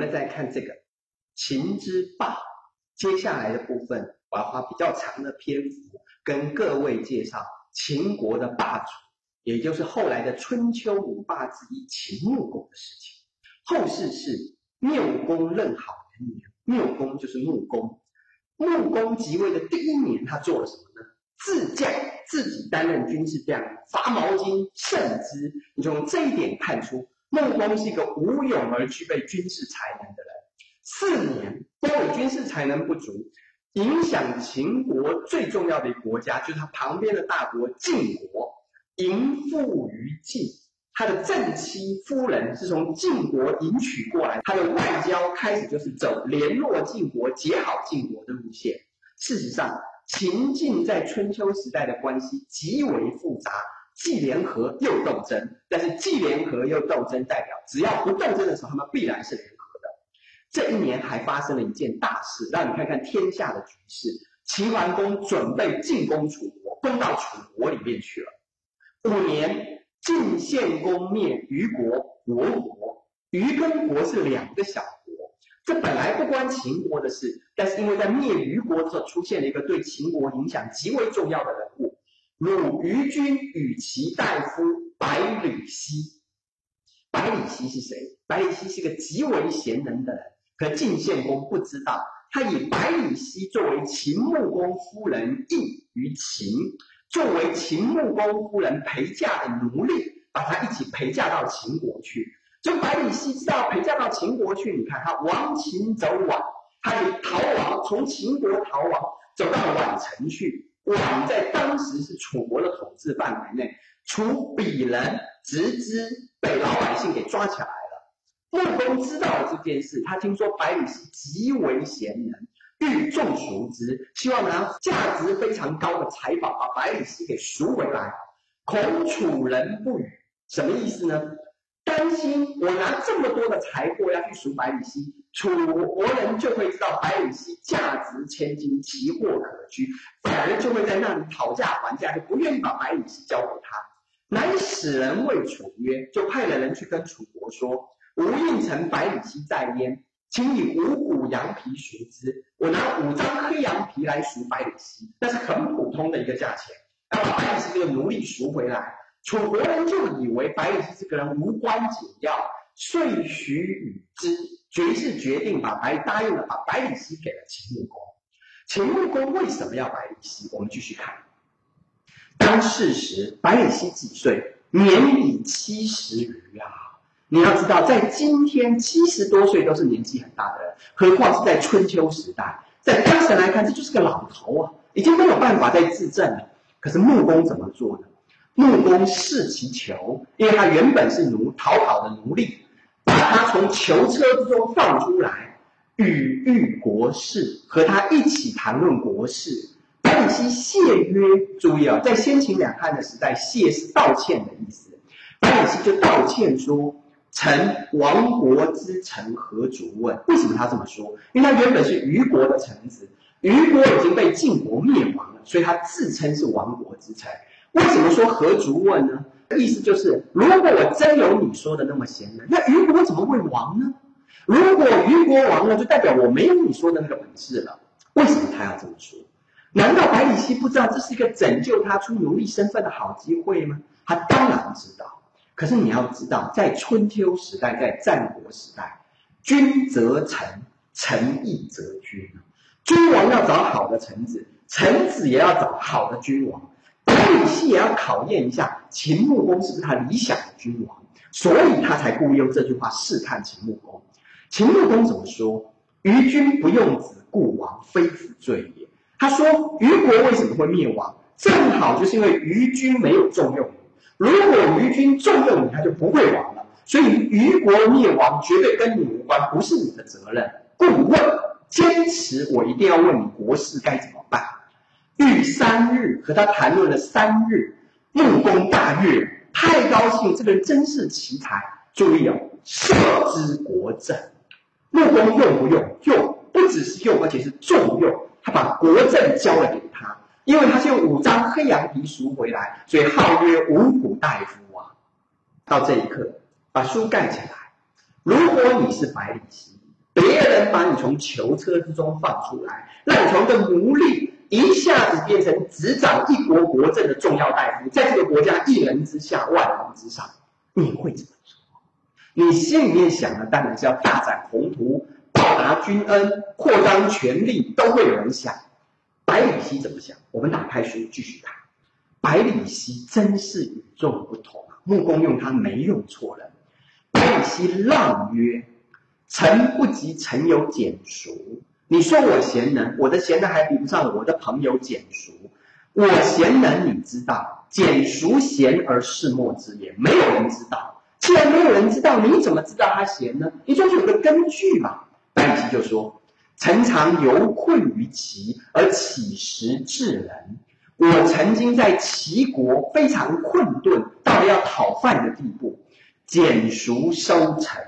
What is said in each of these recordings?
我们再看这个秦之霸。接下来的部分，我要花比较长的篇幅跟各位介绍秦国的霸主，也就是后来的春秋五霸之一秦穆公的事情。后世是缪公任好人年，缪公就是穆公。穆公即位的第一年，他做了什么呢？自将，自己担任军事将领，伐毛巾，甚之。你从这一点看出，穆公是一个无勇而具备军事才能的人。四年，因为军事才能不足，影响秦国最重要的一个国家，就是他旁边的大国晋国，迎妇于晋。他的正妻夫人是从晋国迎娶过来，他的外交开始就是走联络晋国、结好晋国的路线。事实上，秦晋在春秋时代的关系极为复杂，既联合又斗争。但是既联合又斗争，代表只要不斗争的时候，他们必然是联合的。这一年还发生了一件大事，让你看看天下的局势。齐桓公准备进攻楚国，攻到楚国里面去了。五年。晋献公灭虞国，国国。虞跟国是两个小国，这本来不关秦国的事，但是因为在灭虞国的时候，出现了一个对秦国影响极为重要的人物——鲁虞君与其大夫百里奚。百里奚是谁？百里奚是个极为贤能的人，可晋献公不知道，他以百里奚作为秦穆公夫人异于秦。作为秦穆公夫人陪嫁的奴隶，把她一起陪嫁到秦国去。就百里奚知道陪嫁到秦国去，你看他亡秦走宛，他就逃亡从秦国逃亡，走到宛城去。宛在当时是楚国的统治范围内，楚鄙人直之被老百姓给抓起来了。穆公知道了这件事，他听说百里奚极为贤能。欲重赎之，希望拿价值非常高的财宝把百里奚给赎回来。恐楚人不与，什么意思呢？担心我拿这么多的财货要去赎百里奚，楚国人就会知道百里奚价值千金，奇货可居，反而就会在那里讨价还价，就不愿意把百里奚交给他。乃使人谓楚曰，就派了人去跟楚国说：“吾应承百里奚在焉。”请以五谷羊皮赎之。我拿五张黑羊皮来赎百里奚，那是很普通的一个价钱。要把百里奚这个奴隶赎回来，楚国人就以为百里奚这个人无关紧要，遂许与之。决是决定把白答应了，把百里奚给了秦穆公。秦穆公为什么要百里奚？我们继续看。当世时，百里奚几岁？年已七十余啊。你要知道，在今天七十多岁都是年纪很大的人，何况是在春秋时代，在当时来看，这就是个老头啊，已经没有办法再自证了。可是穆公怎么做呢？穆公视其囚，因为他原本是奴逃跑的奴隶，把他从囚车之中放出来，与遇国事，和他一起谈论国事。百里奚谢曰：“注意啊，在先秦两汉的时代，谢是道歉的意思。百里奚就道歉说。”臣亡国之臣何足问？为什么他这么说？因为他原本是虞国的臣子，虞国已经被晋国灭亡了，所以他自称是亡国之臣。为什么说何足问呢？意思就是，如果我真有你说的那么贤能，那虞国怎么会亡呢？如果虞国亡了，就代表我没有你说的那个本事了。为什么他要这么说？难道百里奚不知道这是一个拯救他出奴隶身份的好机会吗？他当然知道。可是你要知道，在春秋时代，在战国时代，君则臣，臣亦则君。君王要找好的臣子，臣子也要找好的君王。百里奚也要考验一下秦穆公是不是他理想的君王，所以他才故意用这句话试探秦穆公。秦穆公怎么说？虞君不用子，故亡，非子罪也。他说，虞国为什么会灭亡？正好就是因为虞君没有重用你。如果虞君重用你，他就不会亡了。所以虞国灭亡绝对跟你无关，不是你的责任。故问，坚持我一定要问你国事该怎么。遇三日，和他谈论了三日。穆公大悦，太高兴，这个人真是奇才。注意哦，设之国政。穆公用不用？用，不只是用，而且是重用。他把国政交了给他。因为他是用五张黑羊皮赎回来，所以号曰五谷大夫啊。到这一刻，把书盖起来。如果你是百里奚，别人把你从囚车之中放出来，让你从一个奴隶一下子变成执掌一国国政的重要大夫，在这个国家一人之下，万人之上，你会怎么做？你心里面想的当然是要大展宏图，报答君恩，扩张权力，都会有人想。百里奚怎么想？我们打开书继续看。百里奚真是与众不同啊！木工用他没用错人。百里奚浪曰：“臣不及臣有简熟。你说我贤能，我的贤能还比不上我的朋友简熟。我贤能，你知道；简熟贤而世莫之也，没有人知道。既然没有人知道，你怎么知道他贤呢？你总是有个根据嘛。”百里奚就说：“臣常游困于齐，而乞食至人。我曾经在齐国非常困顿，到了要讨饭的地步。”简熟收成，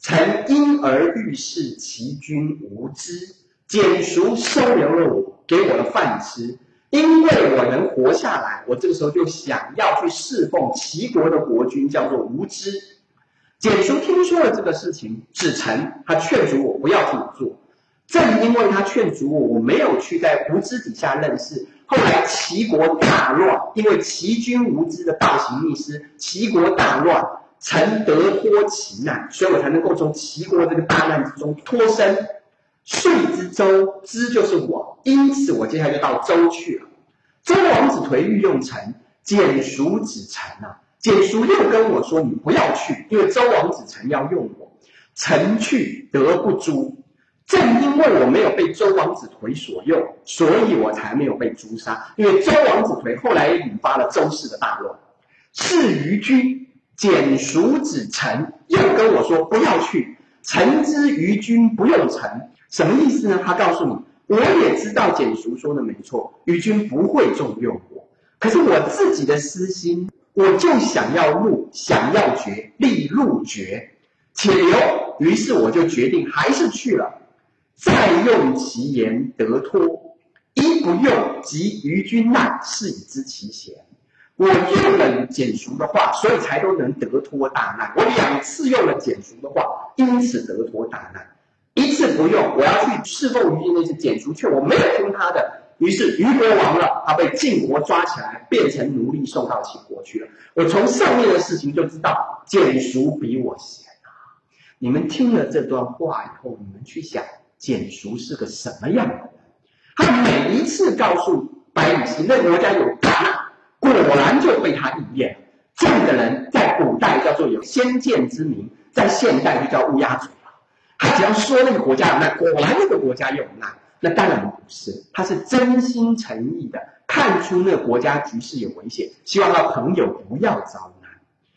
臣因而欲视其君无知。简熟收留了我，给我的饭吃，因为我能活下来，我这个时候就想要去侍奉齐国的国君，叫做无知。简叔听说了这个事情，子臣，他劝阻我不要这么做。正因为他劝阻我，我没有去在无知底下认识。后来齐国大乱，因为齐军无知的倒行逆施，齐国大乱。臣得脱其难，所以我才能够从齐国这个大难之中脱身。遂之周，之就是我，因此我接下来就到周去了。周王子颓欲用臣，简叔子臣啊，简叔又跟我说：“你不要去，因为周王子臣要用我。”臣去得不诛，正因为我没有被周王子颓所用，所以我才没有被诛杀。因为周王子颓后来引发了周氏的大乱。是于君。简叔子臣又跟我说不要去，臣之于君不用臣，什么意思呢？他告诉你，我也知道简叔说的没错，于君不会重用我，可是我自己的私心，我就想要入，想要爵，立入爵，且留，于是我就决定还是去了。再用其言得脱，一不用，即于君难，是以知其贤。我用了简熟的话，所以才都能得脱大难。我两次用了简熟的话，因此得脱大难。一次不用，我要去侍奉于那些简熟却我没有听他的，于是于国亡了，他被晋国抓起来，变成奴隶送到秦国去了。我从上面的事情就知道，简熟比我贤啊！你们听了这段话以后，你们去想，简熟是个什么样的人？他每一次告诉白羽西，那国家有。果然就被他应验了。这样的人在古代叫做有先见之明，在现代就叫乌鸦嘴了。他只要说那个国家有难，果然那个国家有难。那当然不是，他是真心诚意的看出那个国家局势有危险，希望他朋友不要遭难。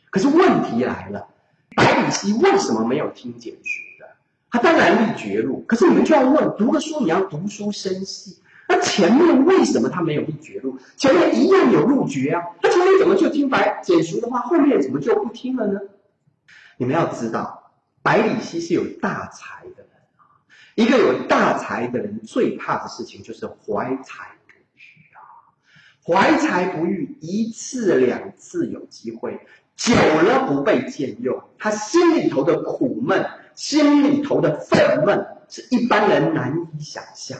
可是问题来了，百里奚为什么没有听简书的？他当然立绝路，可是你们就要问：读个书你要读书生细。那前面为什么他没有立绝路？前面一样有入绝啊，他前面怎么就听白简熟的话，后面怎么就不听了呢？你们要知道，百里奚是有大才的人啊。一个有大才的人最怕的事情就是怀才不遇啊。怀才不遇，一次两次有机会，久了不被荐用，他心里头的苦闷，心里头的愤懑，是一般人难以想象。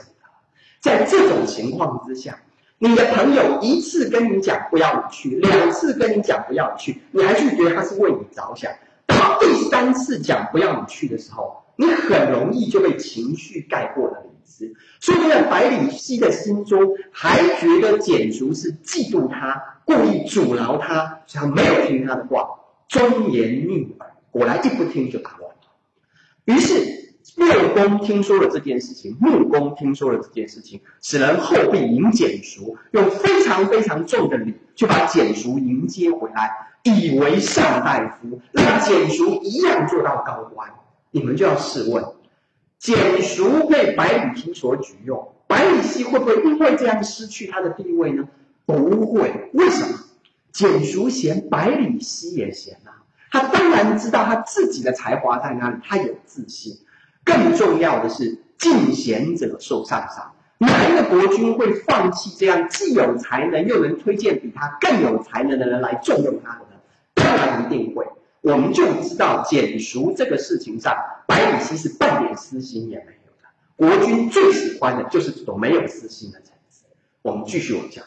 在这种情况之下，你的朋友一次跟你讲不要你去，两次跟你讲不要你去，你还去觉得他是为你着想，到第三次讲不要你去的时候，你很容易就被情绪盖过了理智。所以在百里奚的心中，还觉得简叔是嫉妒他，故意阻挠他，所以他没有听他的话，忠言逆耳，果然一不听就打乱了。于是。六公听说了这件事情，木公听说了这件事情，使人后必迎简叔，用非常非常重的礼去把简叔迎接回来，以为上大夫，让简叔一样做到高官。你们就要试问，简叔被百里奚所举用，百里奚会不会因为这样失去他的地位呢？不会，为什么？简叔贤，百里奚也贤啊。他当然知道他自己的才华在哪里，他有自信。更重要的是，敬贤者受上赏。哪一个国君会放弃这样既有才能又能推荐比他更有才能的人来重用他的呢？当然一定会。我们就知道简赎这个事情上，百里奚是半点私心也没有的。国君最喜欢的就是这种没有私心的臣子。我们继续往下。